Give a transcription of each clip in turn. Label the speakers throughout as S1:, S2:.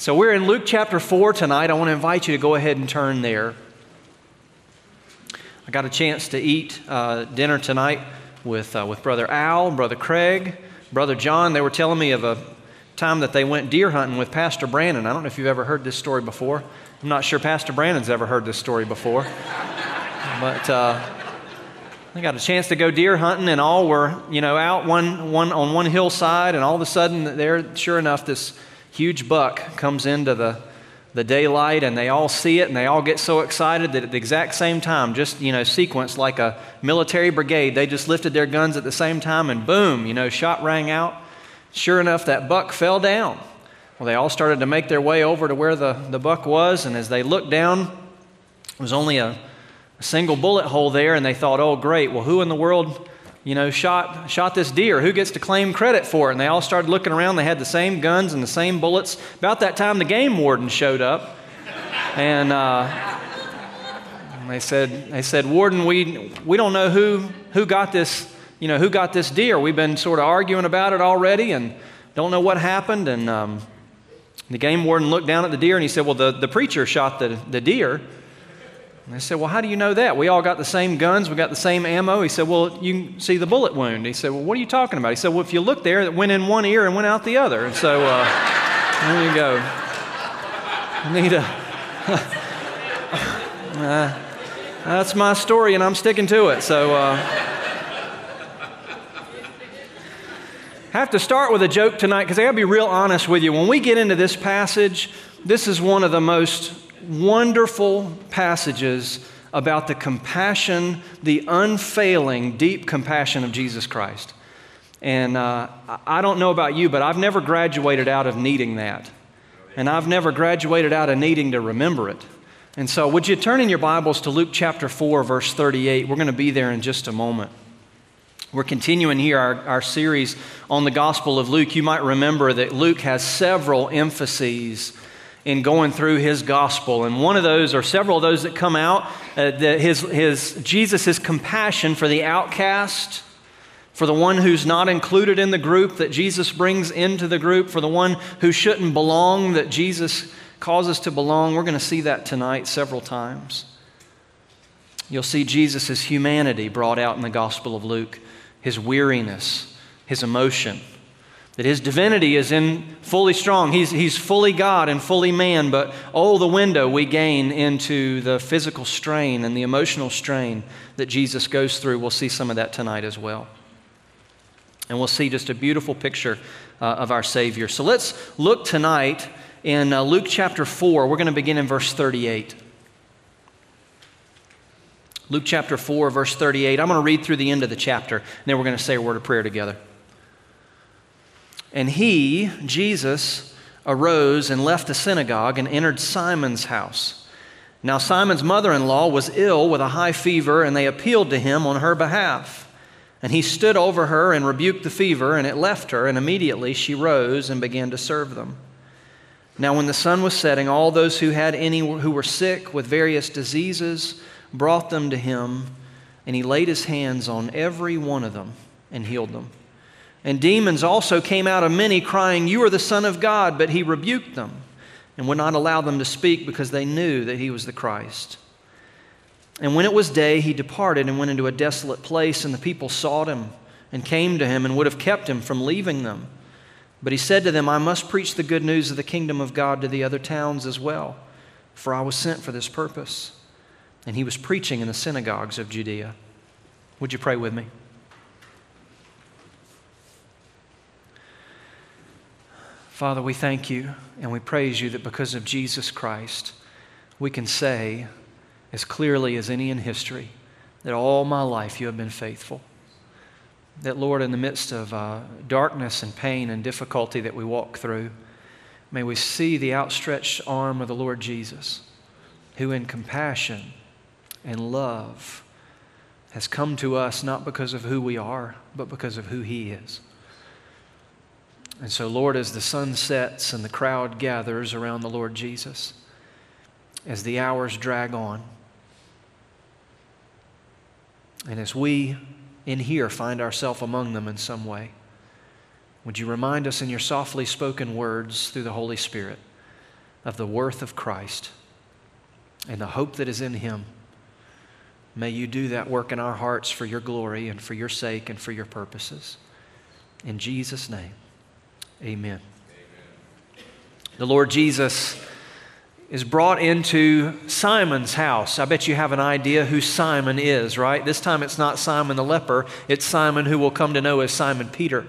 S1: So we're in Luke chapter 4 tonight. I want to invite you to go ahead and turn there. I got a chance to eat uh, dinner tonight with, uh, with Brother Al, Brother Craig, Brother John. They were telling me of a time that they went deer hunting with Pastor Brandon. I don't know if you've ever heard this story before. I'm not sure Pastor Brandon's ever heard this story before. but uh, they got a chance to go deer hunting, and all were, you know, out one, one, on one hillside, and all of a sudden, there, sure enough, this huge buck comes into the, the daylight, and they all see it, and they all get so excited that at the exact same time, just, you know, sequence like a military brigade, they just lifted their guns at the same time, and boom, you know, shot rang out. Sure enough, that buck fell down. Well, they all started to make their way over to where the, the buck was, and as they looked down, it was only a, a single bullet hole there, and they thought, oh, great, well, who in the world you know, shot, shot this deer. Who gets to claim credit for it? And they all started looking around. They had the same guns and the same bullets. About that time, the game warden showed up. And uh, they said, they said, Warden, we, we don't know who, who got this, you know, who got this deer. We've been sort of arguing about it already and don't know what happened. And um, the game warden looked down at the deer and he said, Well, the, the preacher shot the, the deer. And they said, Well, how do you know that? We all got the same guns, we got the same ammo. He said, Well, you see the bullet wound. He said, Well, what are you talking about? He said, Well, if you look there, it went in one ear and went out the other. And so uh, there you go. Need a. uh, that's my story, and I'm sticking to it. So. Uh, have to start with a joke tonight because I got to be real honest with you. When we get into this passage, this is one of the most wonderful passages about the compassion, the unfailing, deep compassion of Jesus Christ. And uh, I don't know about you, but I've never graduated out of needing that. And I've never graduated out of needing to remember it. And so, would you turn in your Bibles to Luke chapter 4, verse 38? We're going to be there in just a moment. We're continuing here our, our series on the Gospel of Luke. You might remember that Luke has several emphases in going through his gospel. And one of those, or several of those that come out, uh, the, his, his, Jesus' compassion for the outcast, for the one who's not included in the group that Jesus brings into the group, for the one who shouldn't belong that Jesus causes to belong. We're going to see that tonight several times. You'll see Jesus' humanity brought out in the Gospel of Luke his weariness, his emotion. That his divinity is in fully strong. He's, he's fully God and fully man, but oh, the window we gain into the physical strain and the emotional strain that Jesus goes through. We'll see some of that tonight as well. And we'll see just a beautiful picture uh, of our Savior. So let's look tonight in uh, Luke chapter 4. We're going to begin in verse 38. Luke chapter 4, verse 38. I'm going to read through the end of the chapter, and then we're going to say a word of prayer together. And he, Jesus, arose and left the synagogue and entered Simon's house. Now, Simon's mother in law was ill with a high fever, and they appealed to him on her behalf. And he stood over her and rebuked the fever, and it left her, and immediately she rose and began to serve them. Now, when the sun was setting, all those who had any who were sick with various diseases, brought them to him, and he laid his hands on every one of them and healed them. And demons also came out of many, crying, You are the Son of God. But he rebuked them and would not allow them to speak because they knew that he was the Christ. And when it was day, he departed and went into a desolate place, and the people sought him and came to him and would have kept him from leaving them. But he said to them, I must preach the good news of the kingdom of God to the other towns as well, for I was sent for this purpose and he was preaching in the synagogues of Judea. Would you pray with me? Father, we thank you and we praise you that because of Jesus Christ, we can say as clearly as any in history that all my life you have been faithful. That, Lord, in the midst of uh, darkness and pain and difficulty that we walk through, may we see the outstretched arm of the Lord Jesus, who in compassion and love has come to us not because of who we are, but because of who He is. And so, Lord, as the sun sets and the crowd gathers around the Lord Jesus, as the hours drag on, and as we in here find ourselves among them in some way, would you remind us in your softly spoken words through the Holy Spirit of the worth of Christ and the hope that is in Him. May you do that work in our hearts for your glory and for your sake and for your purposes. In Jesus' name, amen. amen. The Lord Jesus is brought into Simon's house. I bet you have an idea who Simon is, right? This time it's not Simon the leper, it's Simon who will come to know as Simon Peter.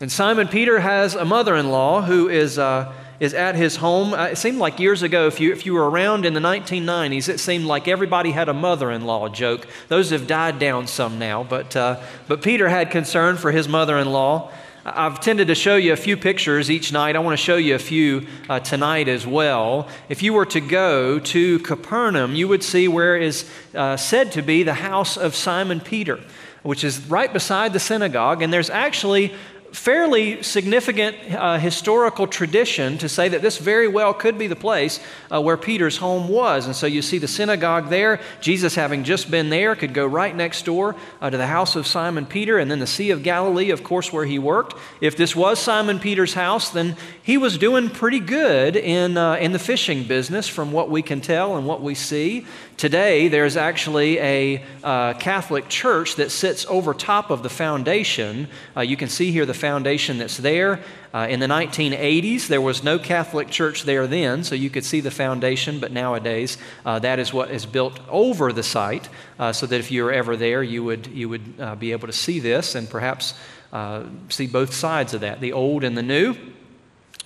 S1: And Simon Peter has a mother in law who is. Uh, is at his home. Uh, it seemed like years ago, if you, if you were around in the 1990s, it seemed like everybody had a mother in law joke. Those have died down some now, but, uh, but Peter had concern for his mother in law. I've tended to show you a few pictures each night. I want to show you a few uh, tonight as well. If you were to go to Capernaum, you would see where is uh, said to be the house of Simon Peter, which is right beside the synagogue. And there's actually fairly significant uh, historical tradition to say that this very well could be the place uh, where Peter's home was. And so you see the synagogue there. Jesus, having just been there, could go right next door uh, to the house of Simon Peter, and then the Sea of Galilee, of course, where he worked. If this was Simon Peter's house, then he was doing pretty good in, uh, in the fishing business from what we can tell and what we see. Today, there's actually a uh, Catholic church that sits over top of the foundation. Uh, you can see here the foundation that's there. Uh, in the 1980s, there was no Catholic church there then, so you could see the foundation, but nowadays, uh, that is what is built over the site, uh, so that if you were ever there, you would, you would uh, be able to see this and perhaps see both sides of that the old and the new.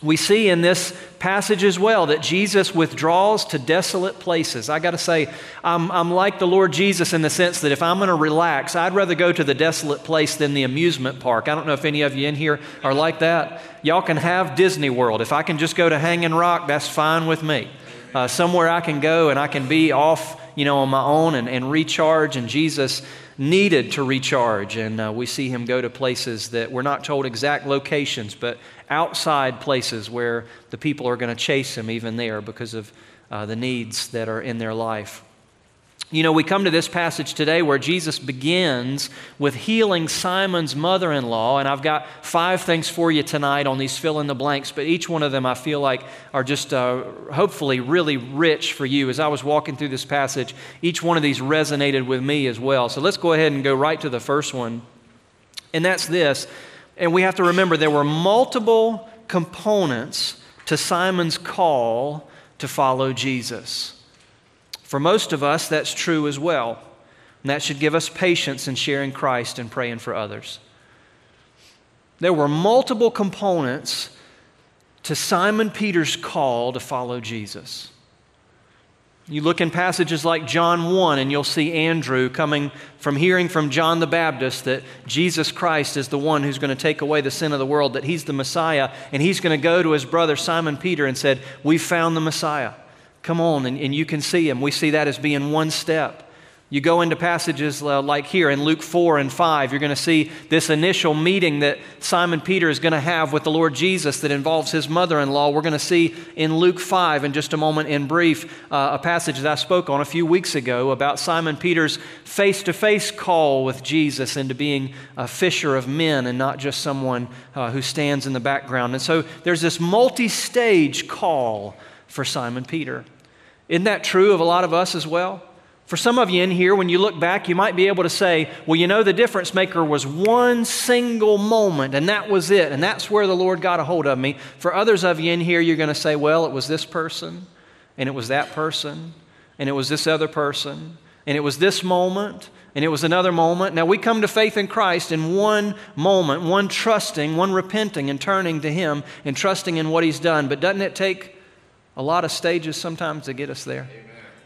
S1: We see in this passage as well that Jesus withdraws to desolate places. I got to say, I'm, I'm like the Lord Jesus in the sense that if I'm going to relax, I'd rather go to the desolate place than the amusement park. I don't know if any of you in here are like that. Y'all can have Disney World. If I can just go to Hanging Rock, that's fine with me. Uh, somewhere I can go and I can be off, you know, on my own and, and recharge. And Jesus needed to recharge. And uh, we see him go to places that we're not told exact locations, but outside places where the people are going to chase him even there because of uh, the needs that are in their life. You know, we come to this passage today where Jesus begins with healing Simon's mother in law. And I've got five things for you tonight on these fill in the blanks, but each one of them I feel like are just uh, hopefully really rich for you. As I was walking through this passage, each one of these resonated with me as well. So let's go ahead and go right to the first one. And that's this. And we have to remember there were multiple components to Simon's call to follow Jesus. For most of us, that's true as well. And that should give us patience in sharing Christ and praying for others. There were multiple components to Simon Peter's call to follow Jesus. You look in passages like John 1, and you'll see Andrew coming from hearing from John the Baptist that Jesus Christ is the one who's going to take away the sin of the world, that he's the Messiah, and he's going to go to his brother Simon Peter and said, We've found the Messiah. Come on, and, and you can see him. We see that as being one step. You go into passages uh, like here in Luke 4 and 5, you're going to see this initial meeting that Simon Peter is going to have with the Lord Jesus that involves his mother in law. We're going to see in Luke 5 in just a moment, in brief, uh, a passage that I spoke on a few weeks ago about Simon Peter's face to face call with Jesus into being a fisher of men and not just someone uh, who stands in the background. And so there's this multi stage call for Simon Peter. Isn't that true of a lot of us as well? For some of you in here, when you look back, you might be able to say, well, you know, the difference maker was one single moment, and that was it, and that's where the Lord got a hold of me. For others of you in here, you're going to say, well, it was this person, and it was that person, and it was this other person, and it was this moment, and it was another moment. Now, we come to faith in Christ in one moment, one trusting, one repenting and turning to Him and trusting in what He's done. But doesn't it take a lot of stages sometimes to get us there.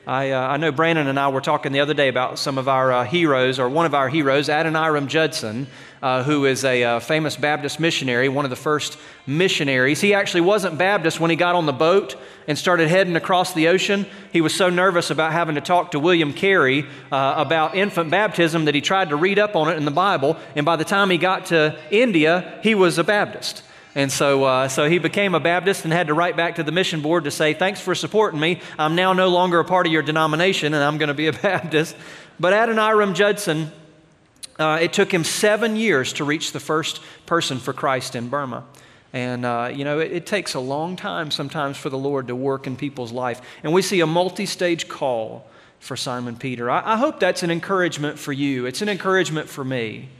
S1: I, uh, I know Brandon and I were talking the other day about some of our uh, heroes, or one of our heroes, Adoniram Judson, uh, who is a uh, famous Baptist missionary, one of the first missionaries. He actually wasn't Baptist when he got on the boat and started heading across the ocean. He was so nervous about having to talk to William Carey uh, about infant baptism that he tried to read up on it in the Bible. And by the time he got to India, he was a Baptist. And so, uh, so he became a Baptist and had to write back to the mission board to say, Thanks for supporting me. I'm now no longer a part of your denomination and I'm going to be a Baptist. But Adoniram Judson, uh, it took him seven years to reach the first person for Christ in Burma. And, uh, you know, it, it, takes a long time sometimes for the Lord to work in people's life. And we see a multi stage call for Simon Peter. I, I hope that's an encouragement for you. It's an encouragement for me.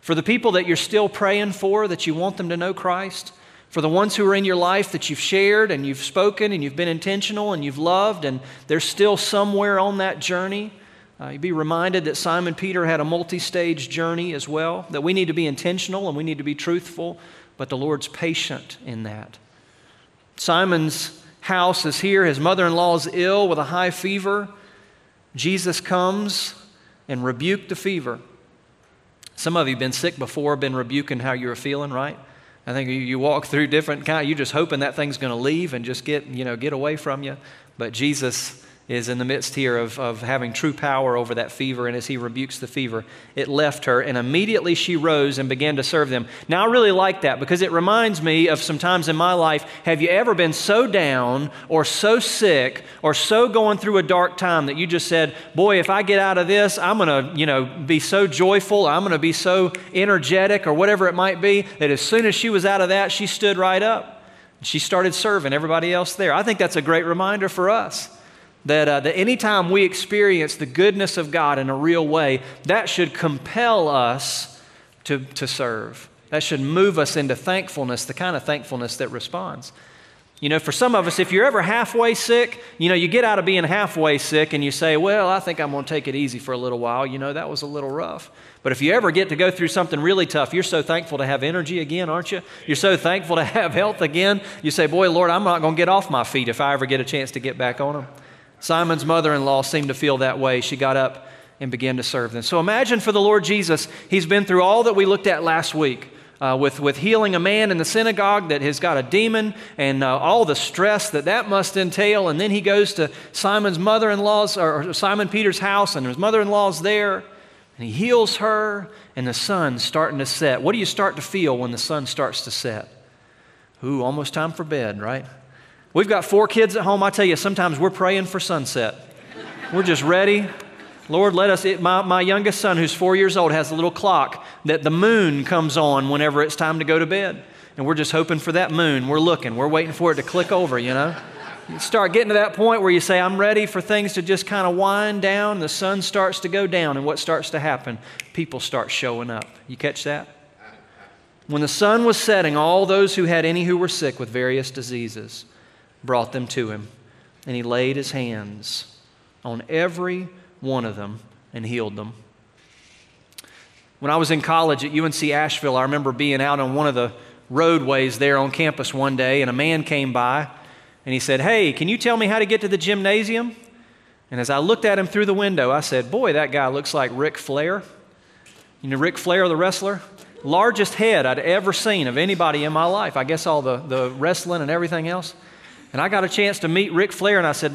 S1: For the people that you're still praying for, that you want them to know Christ, for the ones who are in your life that you've shared and you've spoken and you've been intentional and you've loved, and they're still somewhere on that journey. Uh, you be reminded that Simon Peter had a multi stage journey as well, that we need to be intentional and we need to be truthful, but the Lord's patient in that. Simon's house is here. His mother in law is ill with a high fever. Jesus comes and rebuked the fever. Some of you been sick before, been rebuking how you were feeling, right? I think you, walk through different kind. You're just hoping that thing's going to leave and just get you know get away from you. But Jesus is in the midst here of, of having true power over that fever. And as he rebukes the fever, it left her. And immediately she rose and began to serve them. Now, I really like that because it reminds me of some times in my life. Have you ever been so down or so sick or so going through a dark time that you just said, Boy, if I get out of this, I'm going to, you know, be so joyful. I'm going to be so energetic or whatever it might be that as soon as she was out of that, she stood right up. She started serving everybody else there. I think that's a great reminder for us that, uh, that anytime we experience the goodness of God in a real way, that should compel us to, to serve. That should move us into thankfulness, the kind of thankfulness that responds. You know, for some of us, if you're ever halfway sick, you know, you get out of being halfway sick and you say, Well, I think I'm going to take it easy for a little while. You know, that was a little rough. But if you ever get to go through something really tough, you're so thankful to have energy again, aren't you? You're so thankful to have health again. You say, Boy, Lord, I'm not going to get off my feet if I ever get a chance to get back on them. Simon's mother in law seemed to feel that way. She got up and began to serve them. So imagine for the Lord Jesus, he's been through all that we looked at last week. Uh, with, with healing a man in the synagogue that has got a demon and uh, all the stress that that must entail. And then he goes to Simon's mother in law's, or Simon Peter's house, and his mother in law's there. And he heals her, and the sun's starting to set. What do you start to feel when the sun starts to set? Ooh, almost time for bed, right? We've got four kids at home. I tell you, sometimes we're praying for sunset. We're just ready. Lord, let us. It, my, my youngest son, who's four years old, has a little clock that the moon comes on whenever it's time to go to bed. And we're just hoping for that moon. We're looking, we're waiting for it to click over, you know? You start getting to that point where you say, I'm ready for things to just kind of wind down. The sun starts to go down, and what starts to happen? People start showing up. You catch that? When the sun was setting, all those who had any who were sick with various diseases, brought them to him. And he laid his hands on every one of them and healed them. When I was in college at UNC Asheville, I remember being out on one of the roadways there on campus one day, and a man came by and he said, Hey, can you tell me how to get to the gymnasium? And as I looked at him through the window, I said, Boy, that guy looks like Ric Flair. You know, Ric Flair, the wrestler? Largest head I'd ever seen of anybody in my life. I guess all the, the wrestling and everything else. And I got a chance to meet Ric Flair, and I said,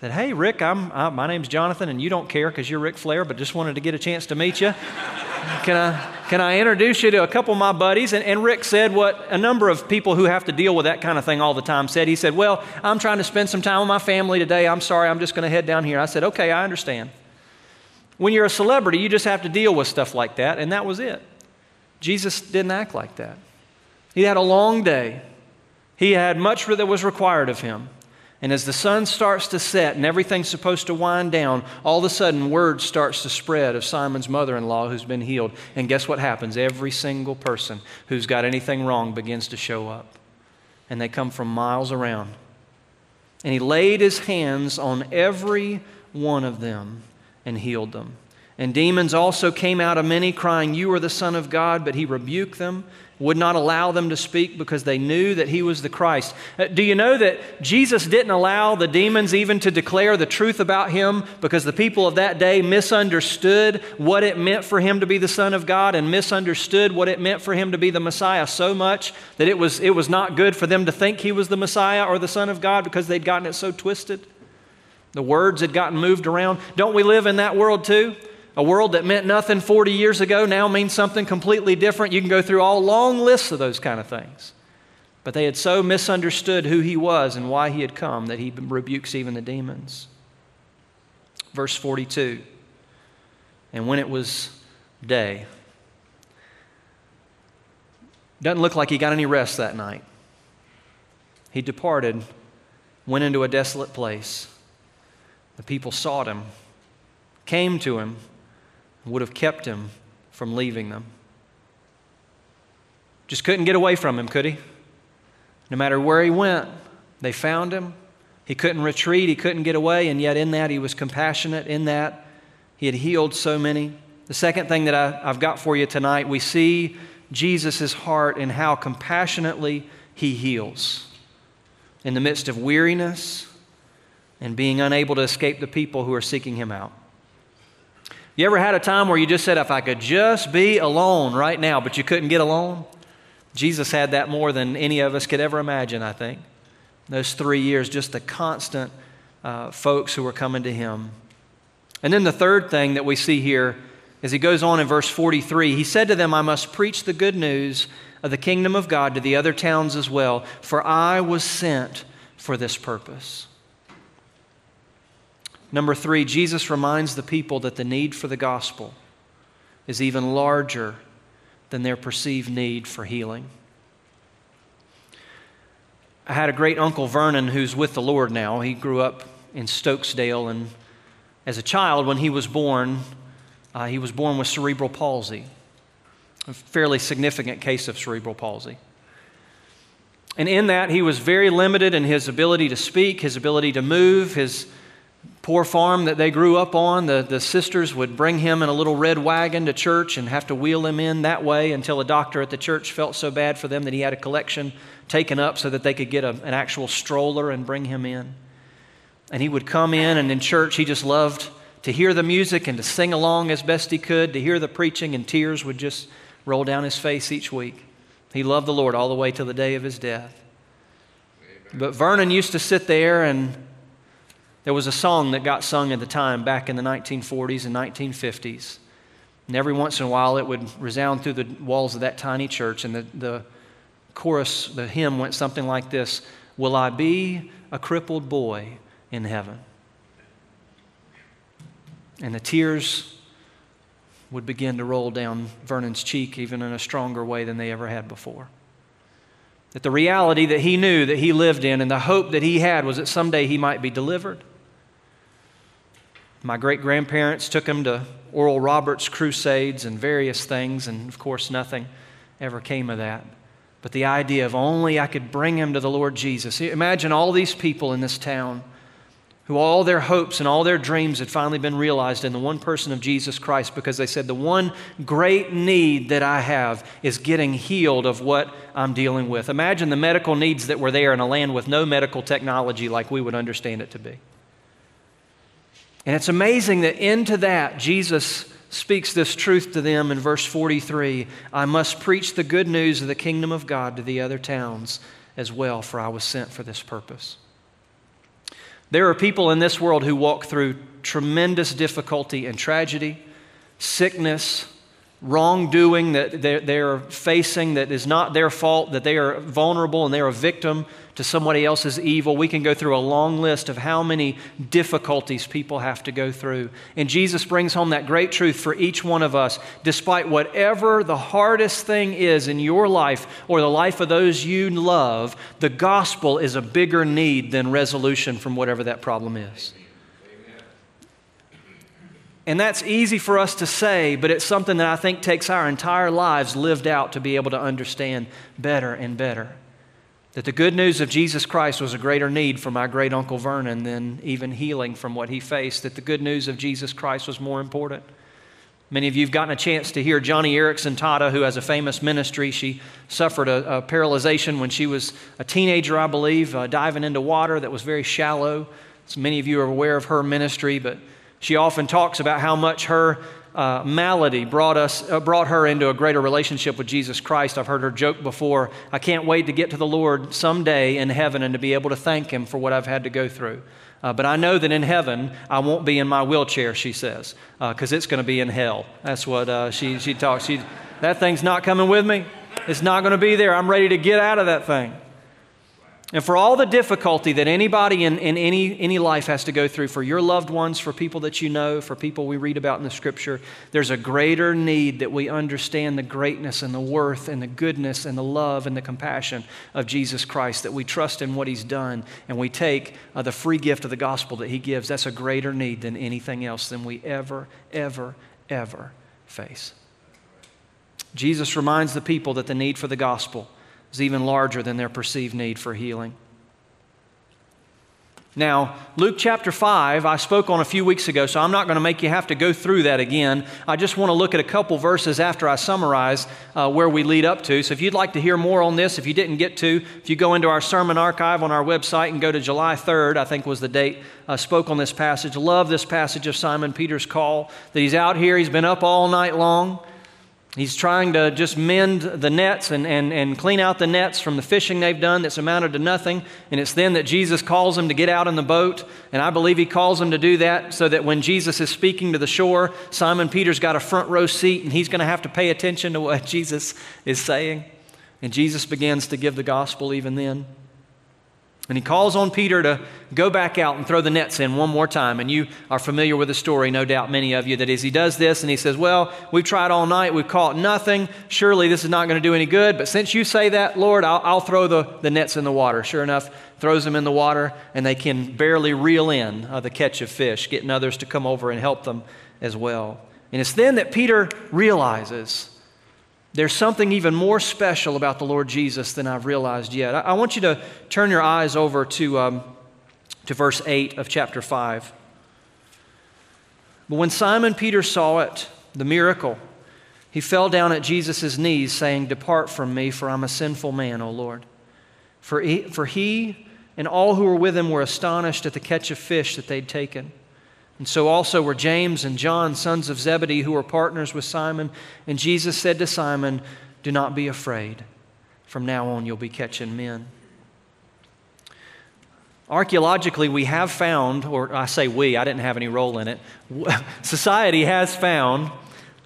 S1: said Hey, Rick, I'm, I, my name's Jonathan, and you don't care because you're Ric Flair, but just wanted to get a chance to meet you. can, I, can I introduce you to a couple of my buddies? And, and Rick said what a number of people who have to deal with that kind of thing all the time said. He said, Well, I'm trying to spend some time with my family today. I'm sorry, I'm just going to head down here. I said, Okay, I understand. When you're a celebrity, you just have to deal with stuff like that, and that was it. Jesus didn't act like that. He had a long day. He had much that was required of him. And as the sun starts to set and everything's supposed to wind down, all of a sudden word starts to spread of Simon's mother in law who's been healed. And guess what happens? Every single person who's got anything wrong begins to show up. And they come from miles around. And he laid his hands on every one of them and healed them. And demons also came out of many, crying, You are the Son of God. But he rebuked them would not allow them to speak because they knew that he was the Christ. Uh, do you know that Jesus didn't allow the demons even to declare the truth about him because the people of that day misunderstood what it meant for him to be the Son of God and misunderstood what it meant for him to be the Messiah so much that it was, it was not good for them to think he was the Messiah or the Son of God because they'd gotten it so twisted? The words had gotten moved around. Don't we live in that world too? A world that meant nothing 40 years ago now means something completely different. You can go through all long lists of those kind of things. But they had so misunderstood who he was and why he had come that he rebukes even the demons. Verse 42 And when it was day, Doesn't look like he got any rest that night. He departed, went into a desolate place. The people sought him, came to him, would have kept him from leaving them. Just couldn't get away from him, could he? No matter where he went, they found him. He couldn't retreat, he couldn't get away, and yet in that he was compassionate. In that he had healed so many. The second thing that I, have got for you tonight, we see Jesus' heart and how compassionately he heals in the midst of weariness and being unable to escape the people who are seeking him out. You ever had a time where you just said, if I could just be alone right now, but you couldn't get alone? Jesus had that more than any of us could ever imagine, I think. Those three years, just the constant uh, folks who were coming to him. And then the third thing that we see here, as he goes on in verse 43, he said to them, I must preach the good news of the kingdom of God to the other towns as well, for I was sent for this purpose. Number three, Jesus reminds the people that the need for the gospel is even larger than their perceived need for healing. I had a great uncle, Vernon, who's with the Lord now. He grew up in Stokesdale, and as a child, when he was born, uh, he was born with cerebral palsy, a fairly significant case of cerebral palsy. And in that, he was very limited in his ability to speak, his ability to move, his poor farm that they grew up on. The, the sisters would bring him in a little red wagon to church and have to wheel him in that way until a doctor at the church felt so bad for them that he had a collection taken up so that they could get a, an actual stroller and bring him in. And he would come in, and in church, he just loved to hear the music and to sing along as best he could, to hear the preaching, and tears would just roll down his face each week. He loved the Lord all the way to the day of his death. But Vernon used to sit there and there was a song that got sung at the time back in the 1940s and 1950s. And every once in a while it would resound through the walls of that tiny church, and the, the chorus, the hymn went something like this Will I be a crippled boy in heaven? And the tears would begin to roll down Vernon's cheek, even in a stronger way than they ever had before. That the reality that he knew that he lived in and the hope that he had was that someday he might be delivered my great grandparents took him to Oral Roberts crusades and various things, and of course, nothing ever came of that. But the idea of only I could bring him to the Lord Jesus. Imagine all these people in this town who all their hopes and all their dreams had finally been realized in the one person of Jesus Christ because they said, The one great need that I have is getting healed of what I'm dealing with. Imagine the medical needs that were there in a land with no medical technology like we would understand it to be. And it's amazing that into that, Jesus speaks this truth to them in verse 43 I must preach the good news of the kingdom of God to the other towns as well, for I was sent for this purpose. There are people in this world who walk through tremendous difficulty and tragedy, sickness, wrongdoing that they're, facing that is not their fault, that they are vulnerable and they're a victim to somebody else's evil. We can go through a long list of how many difficulties people have to go through. And Jesus brings home that great truth for each one of us. Despite whatever the hardest thing is in your life or the life of those you love, the gospel is a bigger need than resolution from whatever that problem is. And that's easy for us to say, but it's something that I think takes our entire lives lived out to be able to understand better and better. That the good news of Jesus Christ was a greater need for my great uncle Vernon than even healing from what he faced. That the good news of Jesus Christ was more important. Many of you have gotten a chance to hear Joni Eareckson Tada, who has a famous ministry. She suffered a, a paralyzation when she was a teenager, I believe, uh, diving into water that was very shallow. So many of you are aware of her ministry, but she often talks about how much her uh, malady brought, us, uh, brought her into a greater relationship with Jesus Christ. I've heard her joke before I can't wait to get to the Lord someday in heaven and to be able to thank Him for what I've had to go through. Uh, but I know that in heaven, I won't be in my wheelchair, she says, because uh, it's going to be in hell. That's what uh, she, she talks. She, that thing's not coming with me. It's not going to be there. I'm ready to get out of that thing. And for all the difficulty that anybody in, in any, any life has to go through, for your loved ones, for people that you know, for people we read about in the scripture, there's a greater need that we understand the greatness and the worth and the goodness and the love and the compassion of Jesus Christ, that we trust in what he's done and we take uh, the free gift of the gospel that he gives. That's a greater need than anything else than we ever, ever, ever face. Jesus reminds the people that the need for the gospel is even larger than their perceived need for healing. Now, Luke chapter 5, I spoke on a few weeks ago, so I'm not going to make you have to go through that again. I just want to look at a couple verses after I summarize uh, where we lead up to. So if you'd like to hear more on this, if you didn't get to, if you go into our sermon archive on our website and go to July 3rd, I think was the date I spoke on this passage. Love this passage of Simon Peter's call that he's out here, he's been up all night long. He's trying to just mend the nets and, and, and clean out the nets from the fishing they've done that's amounted to nothing. And it's then that Jesus calls him to get out in the boat. And I believe he calls him to do that so that when Jesus is speaking to the shore, Simon Peter's got a front row seat and he's going to have to pay attention to what Jesus is saying. And Jesus begins to give the gospel even then. And he calls on Peter to go back out and throw the nets in one more time. And you are familiar with the story, no doubt, many of you, that as he does this and he says, Well, we've tried all night, we've caught nothing. Surely this is not going to do any good. But since you say that, Lord, I'll, I'll throw the, the nets in the water. Sure enough, throws them in the water, and they can barely reel in uh, the catch of fish, getting others to come over and help them as well. And it's then that Peter realizes there's something even more special about the Lord Jesus than I've realized yet. I, want you to turn your eyes over to, um, to verse 8 of chapter 5. But when Simon Peter saw it, the miracle, he fell down at Jesus' knees, saying, Depart from me, for I'm a sinful man, O Lord. For he, for he and all who were with him were astonished at the catch of fish that they'd taken. And so also were James and John, sons of Zebedee, who were partners with Simon. And Jesus said to Simon, Do not be afraid. From now on, you'll be catching men. Archaeologically, we have found, or I say we, I didn't have any role in it, society has found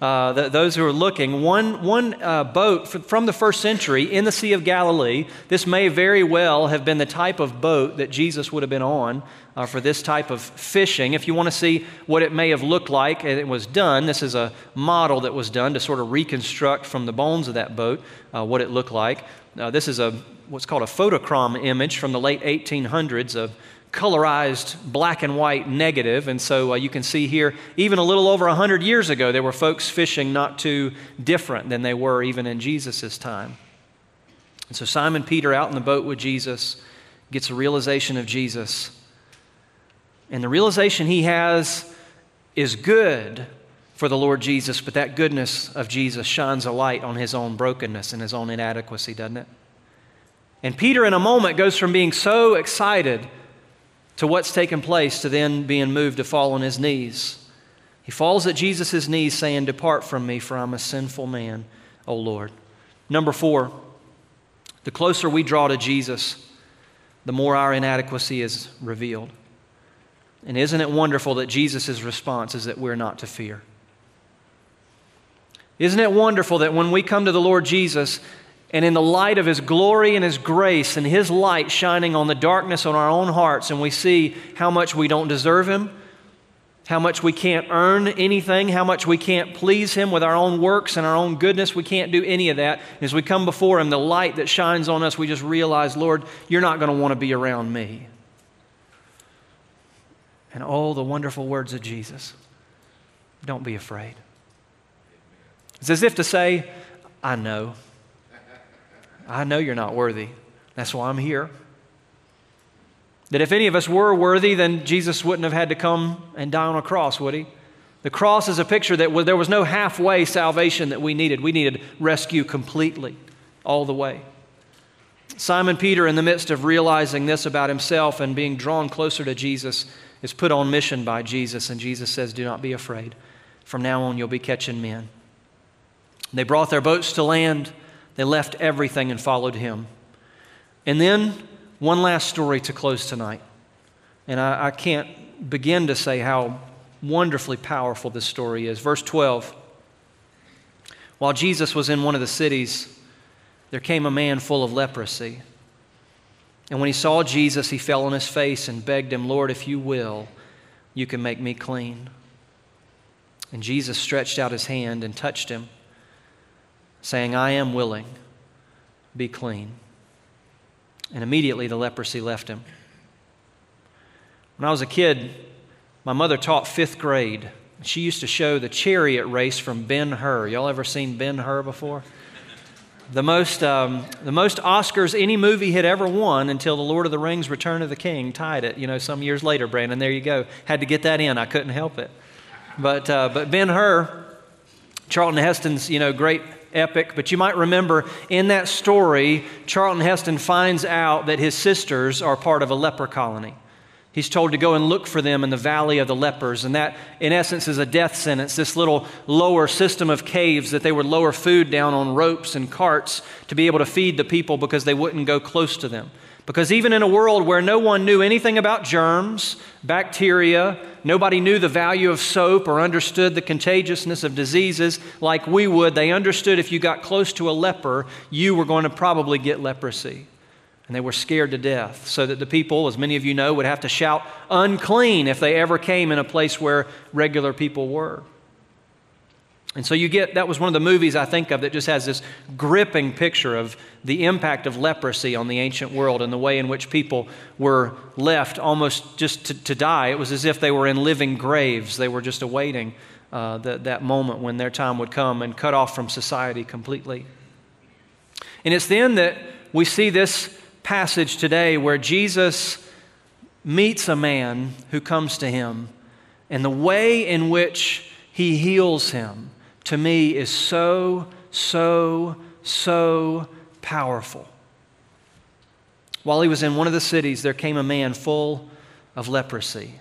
S1: uh, the, those who are looking, one, one uh, boat from the first century in the Sea of Galilee. This may very well have been the type of boat that Jesus would have been on uh, for this type of fishing. If you want to see what it may have looked like and it was done, this is a model that was done to sort of reconstruct from the bones of that boat uh, what it looked like. Uh, this is a what's called a photochrome image from the late 1800s of colorized black and white negative. And so uh, you can see here, even a little over 100 years ago, there were folks fishing not too different than they were even in Jesus' time. And so Simon Peter, out in the boat with Jesus, gets a realization of Jesus. And the realization he has is good for the Lord Jesus, but that goodness of Jesus shines a light on his own brokenness and his own inadequacy, doesn't it? And Peter, in a moment, goes from being so excited to what's taken place to then being moved to fall on his knees. He falls at Jesus' knees, saying, Depart from me, for I'm a sinful man, O Lord. Number four, the closer we draw to Jesus, the more our inadequacy is revealed. And isn't it wonderful that Jesus' response is that we're not to fear? Isn't it wonderful that when we come to the Lord Jesus, and in the light of His glory and His grace and His light shining on the darkness on our own hearts, and we see how much we don't deserve Him, how much we can't earn anything, how much we can't please Him with our own works and our own goodness. We can't do any of that. As we come before Him, the light that shines on us, we just realize, Lord, you're not going to want to be around me. And oh, the wonderful words of Jesus don't be afraid. It's as if to say, I know. I know you're not worthy. That's why I'm here. That if any of us were worthy, then Jesus wouldn't have had to come and die on a cross, would he? The cross is a picture that there was no halfway salvation that we needed. We needed rescue completely, all the way. Simon Peter, in the midst of realizing this about himself and being drawn closer to Jesus, is put on mission by Jesus, and Jesus says, Do not be afraid. From now on, you'll be catching men. They brought their boats to land. They left everything and followed him. And then, one last story to close tonight. And I, I can't begin to say how wonderfully powerful this story is. Verse 12 While Jesus was in one of the cities, there came a man full of leprosy. And when he saw Jesus, he fell on his face and begged him, Lord, if you will, you can make me clean. And Jesus stretched out his hand and touched him, saying, I am willing, be clean. And immediately the leprosy left him. When I was a kid, my mother taught fifth grade. She used to show the chariot race from Ben Hur. Y'all ever seen Ben Hur before? The most, um, the most Oscars any movie had ever won until The Lord of the Rings Return of the King tied it, you know, some years later, Brandon. There you go. Had to get that in. I couldn't help it. But, uh, but Ben Hur, Charlton Heston's, you know, great epic, but you might remember in that story, Charlton Heston finds out that his sisters are part of a leper colony. He's told to go and look for them in the valley of the lepers. And that, in essence, is a death sentence. This little lower system of caves that they would lower food down on ropes and carts to be able to feed the people because they wouldn't go close to them. Because even in a world where no one knew anything about germs, bacteria, nobody knew the value of soap or understood the contagiousness of diseases like we would, they understood if you got close to a leper, you were going to probably get leprosy. And they were scared to death, so that the people, as many of you know, would have to shout unclean if they ever came in a place where regular people were. And so you get that was one of the movies I think of that just has this gripping picture of the impact of leprosy on the ancient world and the way in which people were left almost just to, to die. It was as if they were in living graves. They were just awaiting uh, the, that moment when their time would come and cut off from society completely. And it's then that we see this passage today where Jesus meets a man who comes to him, and the way in which he heals him, to me, is so, so, so powerful. While he was in one of the cities, there came a man full of leprosy.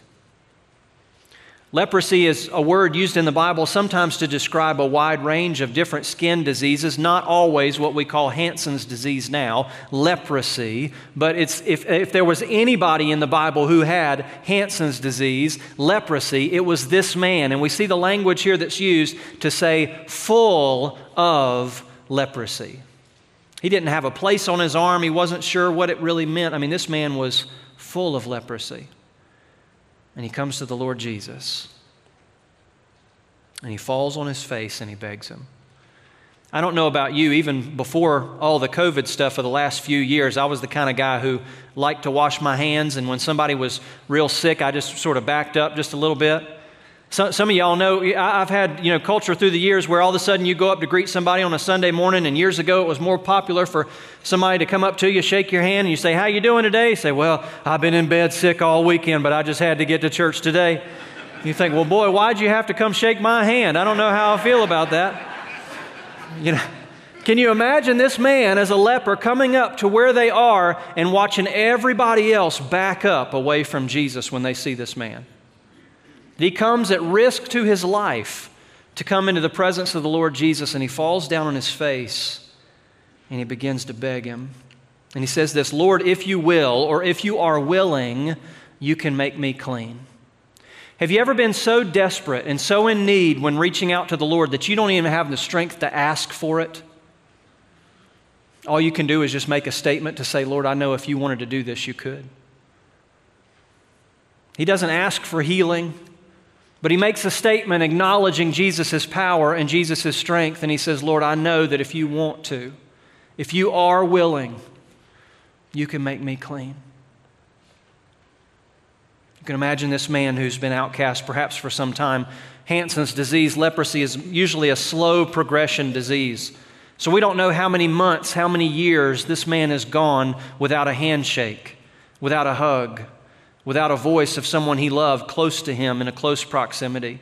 S1: Leprosy is a word used in the Bible sometimes to describe a wide range of different skin diseases, not always what we call Hansen's disease now, leprosy. But it's, if, if there was anybody in the Bible who had Hansen's disease, leprosy, it was this man. And we see the language here that's used to say full of leprosy. He didn't have a place on his arm, he wasn't sure what it really meant. I mean, this man was full of leprosy. And he comes to the Lord Jesus. And he falls on his face and he begs him. I don't know about you, even before all the COVID stuff of the last few years, I was the kind of guy who liked to wash my hands. And when somebody was real sick, I just sort of backed up just a little bit. Some, some of y'all know I've had you know culture through the years where all of a sudden you go up to greet somebody on a Sunday morning, and years ago it was more popular for somebody to come up to you, shake your hand, and you say, "How you doing today?" You say, "Well, I've been in bed sick all weekend, but I just had to get to church today." You think, "Well, boy, why'd you have to come shake my hand?" I don't know how I feel about that. You know. Can you imagine this man as a leper coming up to where they are and watching everybody else back up away from Jesus when they see this man? He comes at risk to his life to come into the presence of the Lord Jesus, and he falls down on his face and he begins to beg him. And he says, This, Lord, if you will, or if you are willing, you can make me clean. Have you ever been so desperate and so in need when reaching out to the Lord that you don't even have the strength to ask for it? All you can do is just make a statement to say, Lord, I know if you wanted to do this, you could. He doesn't ask for healing. But he makes a statement acknowledging Jesus' power and Jesus' strength, and he says, Lord, I know that if you want to, if you are willing, you can make me clean. You can imagine this man who's been outcast perhaps for some time. Hansen's disease, leprosy, is usually a slow progression disease. So we don't know how many months, how many years this man has gone without a handshake, without a hug, without a voice of someone he loved close to him in a close proximity.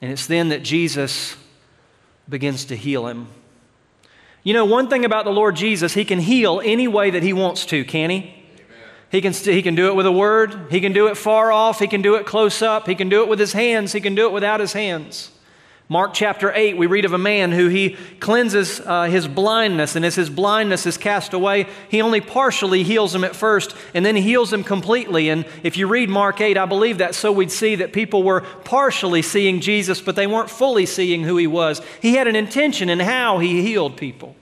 S1: And it's then that Jesus begins to heal him. You know, one thing about the Lord Jesus, he can heal any way that he wants to, can he? He can, he can do it with a word. He can do it far off. He can do it close up. He can do it with his hands. He can do it without his hands. Mark chapter 8, we read of a man who he cleanses uh, his blindness, and as his blindness is cast away, he only partially heals him at first, and then he heals him completely. And if you read Mark 8, I believe that so we'd see that people were partially seeing Jesus, but they weren't fully seeing who he was. He had an intention in how he healed people.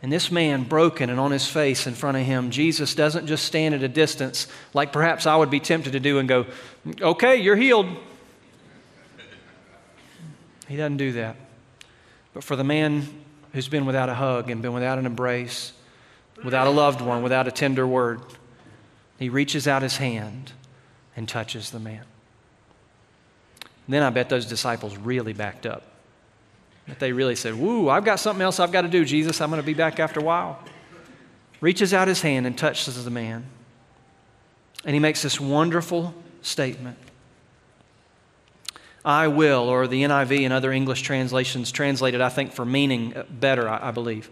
S1: And this man, broken and on his face in front of him, Jesus doesn't just stand at a distance like perhaps I would be tempted to do and go, Okay, you're healed. He doesn't do that. But for the man who's been without a hug and been without an embrace, without a loved one, without a tender word, he reaches out his hand and touches the man. then I bet those disciples really backed up. That they really said, Woo, I've got something else I've got to do, Jesus. I'm going to be back after a while. Reaches out his hand and touches the man. And he makes this wonderful statement I will, or the NIV and other English translations translated, I think, for meaning better, I, believe.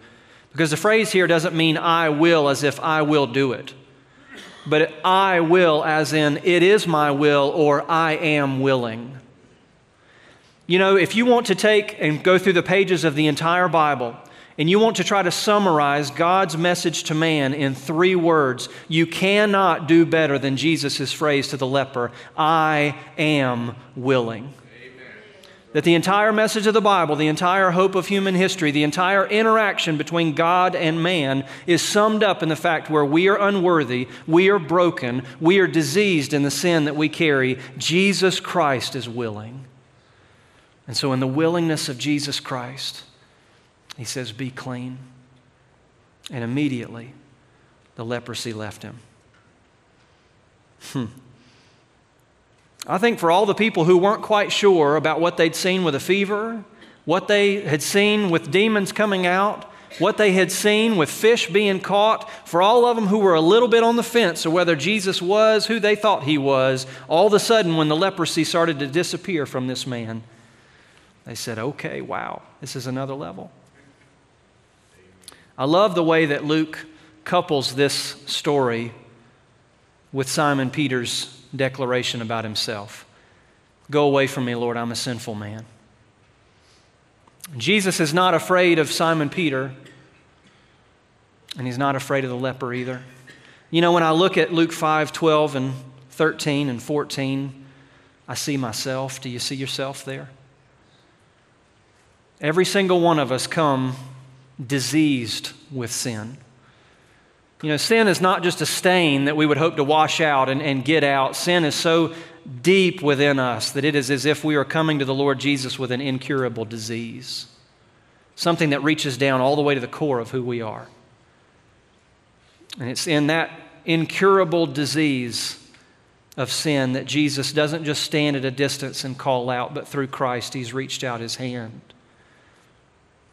S1: Because the phrase here doesn't mean I will as if I will do it, but I will as in it is my will or I am willing. You know, if you want to take and go through the pages of the entire Bible, and you want to try to summarize God's message to man in three words, you cannot do better than Jesus' phrase to the leper I am willing. That the entire message of the Bible, the entire hope of human history, the entire interaction between God and man is summed up in the fact where we are unworthy, we are broken, we are diseased in the sin that we carry, Jesus Christ is willing. And so, in the willingness of Jesus Christ, he says, Be clean. And immediately, the leprosy left him. Hmm. I think for all the people who weren't quite sure about what they'd seen with a fever, what they had seen with demons coming out, what they had seen with fish being caught, for all of them who were a little bit on the fence of whether Jesus was who they thought he was, all of a sudden, when the leprosy started to disappear from this man, they said, okay, wow, this is another level. I love the way that Luke couples this story with Simon Peter's declaration about himself Go away from me, Lord, I'm a sinful man. Jesus is not afraid of Simon Peter, and he's not afraid of the leper either. You know, when I look at Luke 5 12 and 13 and 14, I see myself. Do you see yourself there? Every single one of us come diseased with sin. You know, sin is not just a stain that we would hope to wash out and, and get out. Sin is so deep within us that it is as if we are coming to the Lord Jesus with an incurable disease, something that reaches down all the way to the core of who we are. And it's in that incurable disease of sin that Jesus doesn't just stand at a distance and call out, but through Christ, He's reached out His hand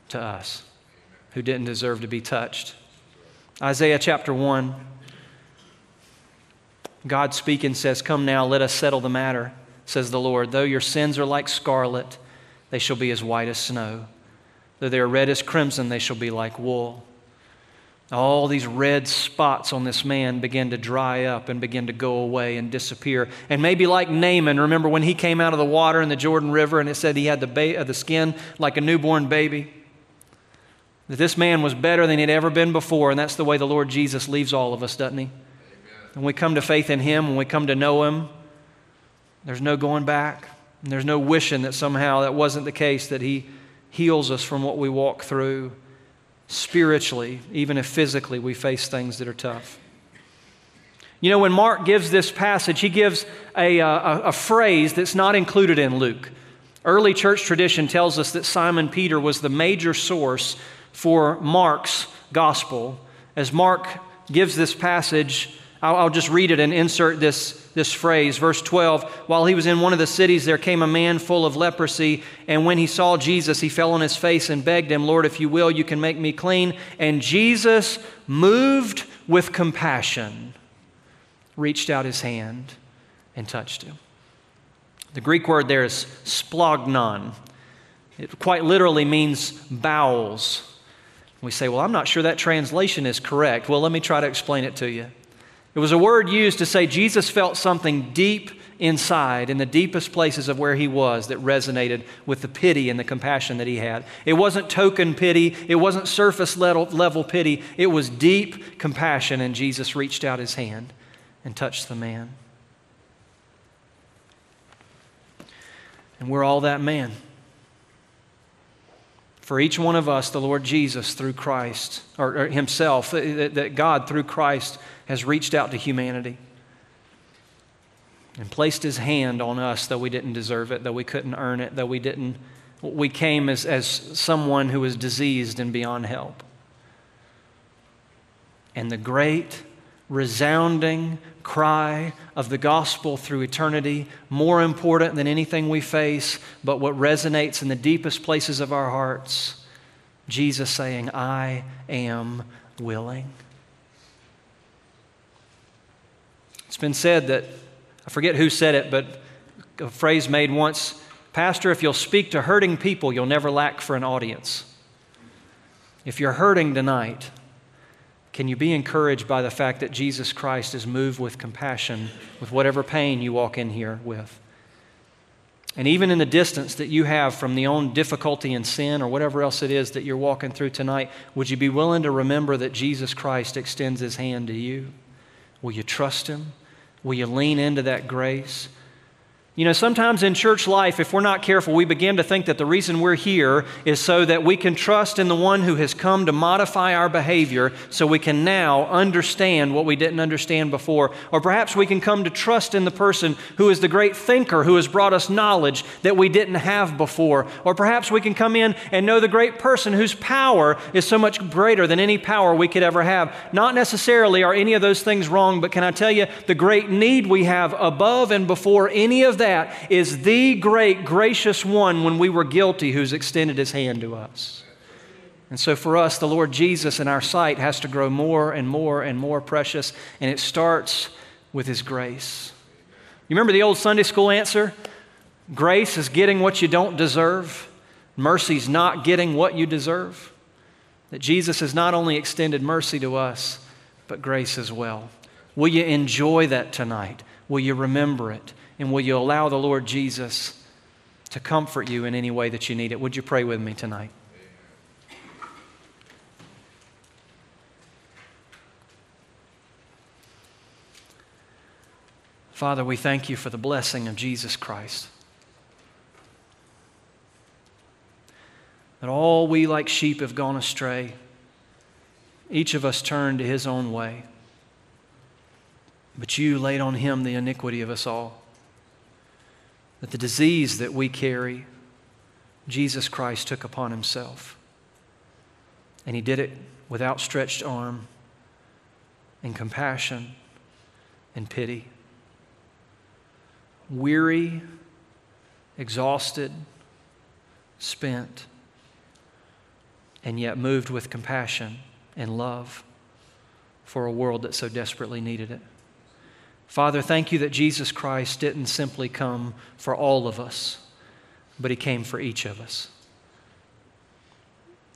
S1: to us who didn't deserve to be touched. Isaiah chapter 1. God speaking says, Come now, let us settle the matter, says the Lord. Though your sins are like scarlet, they shall be as white as snow. Though they are red as crimson, they shall be like wool. All these red spots on this man begin to dry up and begin to go away and disappear. And maybe like Naaman, remember when he came out of the water in the Jordan River and it said he had the, ba- uh, the skin like a newborn baby? That this man was better than he'd ever been before, and that's the way the Lord Jesus leaves all of us, doesn't he? When we come to faith in him, when we come to know him, there's no going back. And there's no wishing that somehow that wasn't the case, that he heals us from what we walk through spiritually, even if physically we face things that are tough. You know, when Mark gives this passage, he gives a, a, a phrase that's not included in Luke. Early church tradition tells us that Simon Peter was the major source for Mark's gospel. As Mark gives this passage, I'll, I'll, just read it and insert this, this phrase. Verse 12 While he was in one of the cities, there came a man full of leprosy, and when he saw Jesus, he fell on his face and begged him, Lord, if you will, you can make me clean. And Jesus, moved with compassion, reached out his hand and touched him. The Greek word there is splanchnon. It quite literally means bowels. We say, well, I'm not sure that translation is correct. Well, let me try to explain it to you. It was a word used to say Jesus felt something deep inside, in the deepest places of where he was, that resonated with the pity and the compassion that he had. It wasn't token pity, it wasn't surface level, level pity, it was deep compassion, and Jesus reached out his hand and touched the man. And we're all that man. For each one of us, the Lord Jesus, through Christ, or, or Himself, that, that God, through Christ, has reached out to humanity and placed His hand on us, though we didn't deserve it, though we couldn't earn it, though we didn't. We came as, as someone who was diseased and beyond help. And the great, resounding cry of the gospel through eternity, more important than anything we face, but what resonates in the deepest places of our hearts Jesus saying, I am willing. It's been said that, I forget who said it, but a phrase made once Pastor, if you'll speak to hurting people, you'll never lack for an audience. If you're hurting tonight, can you be encouraged by the fact that Jesus Christ is moved with compassion with whatever pain you walk in here with? And even in the distance that you have from the own difficulty and sin or whatever else it is that you're walking through tonight, would you be willing to remember that Jesus Christ extends his hand to you? Will you trust him? Will you lean into that grace? You know, sometimes in church life, if we're not careful, we begin to think that the reason we're here is so that we can trust in the one who has come to modify our behavior so we can now understand what we didn't understand before. Or perhaps we can come to trust in the person who is the great thinker who has brought us knowledge that we didn't have before. Or perhaps we can come in and know the great person whose power is so much greater than any power we could ever have. Not necessarily are any of those things wrong, but can I tell you the great need we have above and before any of that is the great, gracious one when we were guilty who's extended his hand to us. And so for us, the Lord Jesus in our sight has to grow more and more and more precious, and it starts with his grace. You remember the old Sunday school answer? Grace is getting what you don't deserve, mercy's not getting what you deserve. That Jesus has not only extended mercy to us, but grace as well. Will you enjoy that tonight? Will you remember it? And will you allow the Lord Jesus to comfort you in any way that you need it? Would you pray with me tonight? Father, we thank you for the blessing of Jesus Christ. That all we like sheep have gone astray, each of us turned to his own way. But you laid on him the iniquity of us all. That the disease that we carry, Jesus Christ took upon himself. And he did it with outstretched arm and compassion and pity. Weary, exhausted, spent, and yet moved with compassion and love for a world that so desperately needed it. Father, thank you that Jesus Christ didn't simply come for all of us, but he came for each of us.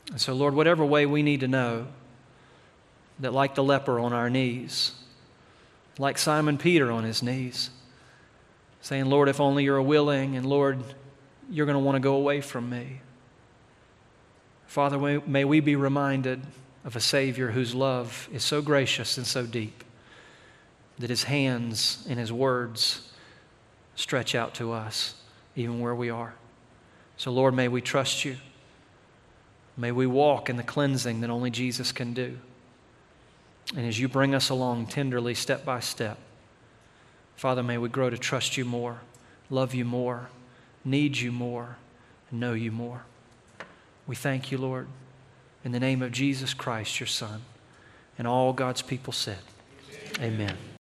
S1: And so, Lord, whatever way we need to know that, like the leper on our knees, like Simon Peter on his knees, saying, Lord, if only you're willing, and Lord, you're going to want to go away from me. Father, may we be reminded of a Savior whose love is so gracious and so deep that His hands and His words stretch out to us, even where we are. So, Lord, may we trust you. May we walk in the cleansing that only Jesus can do. And as you bring us along tenderly, step by step, Father, may we grow to trust you more, love you more, need you more, and know you more. We thank you, Lord, in the name of Jesus Christ, your Son. And all God's people said, Amen. Amen.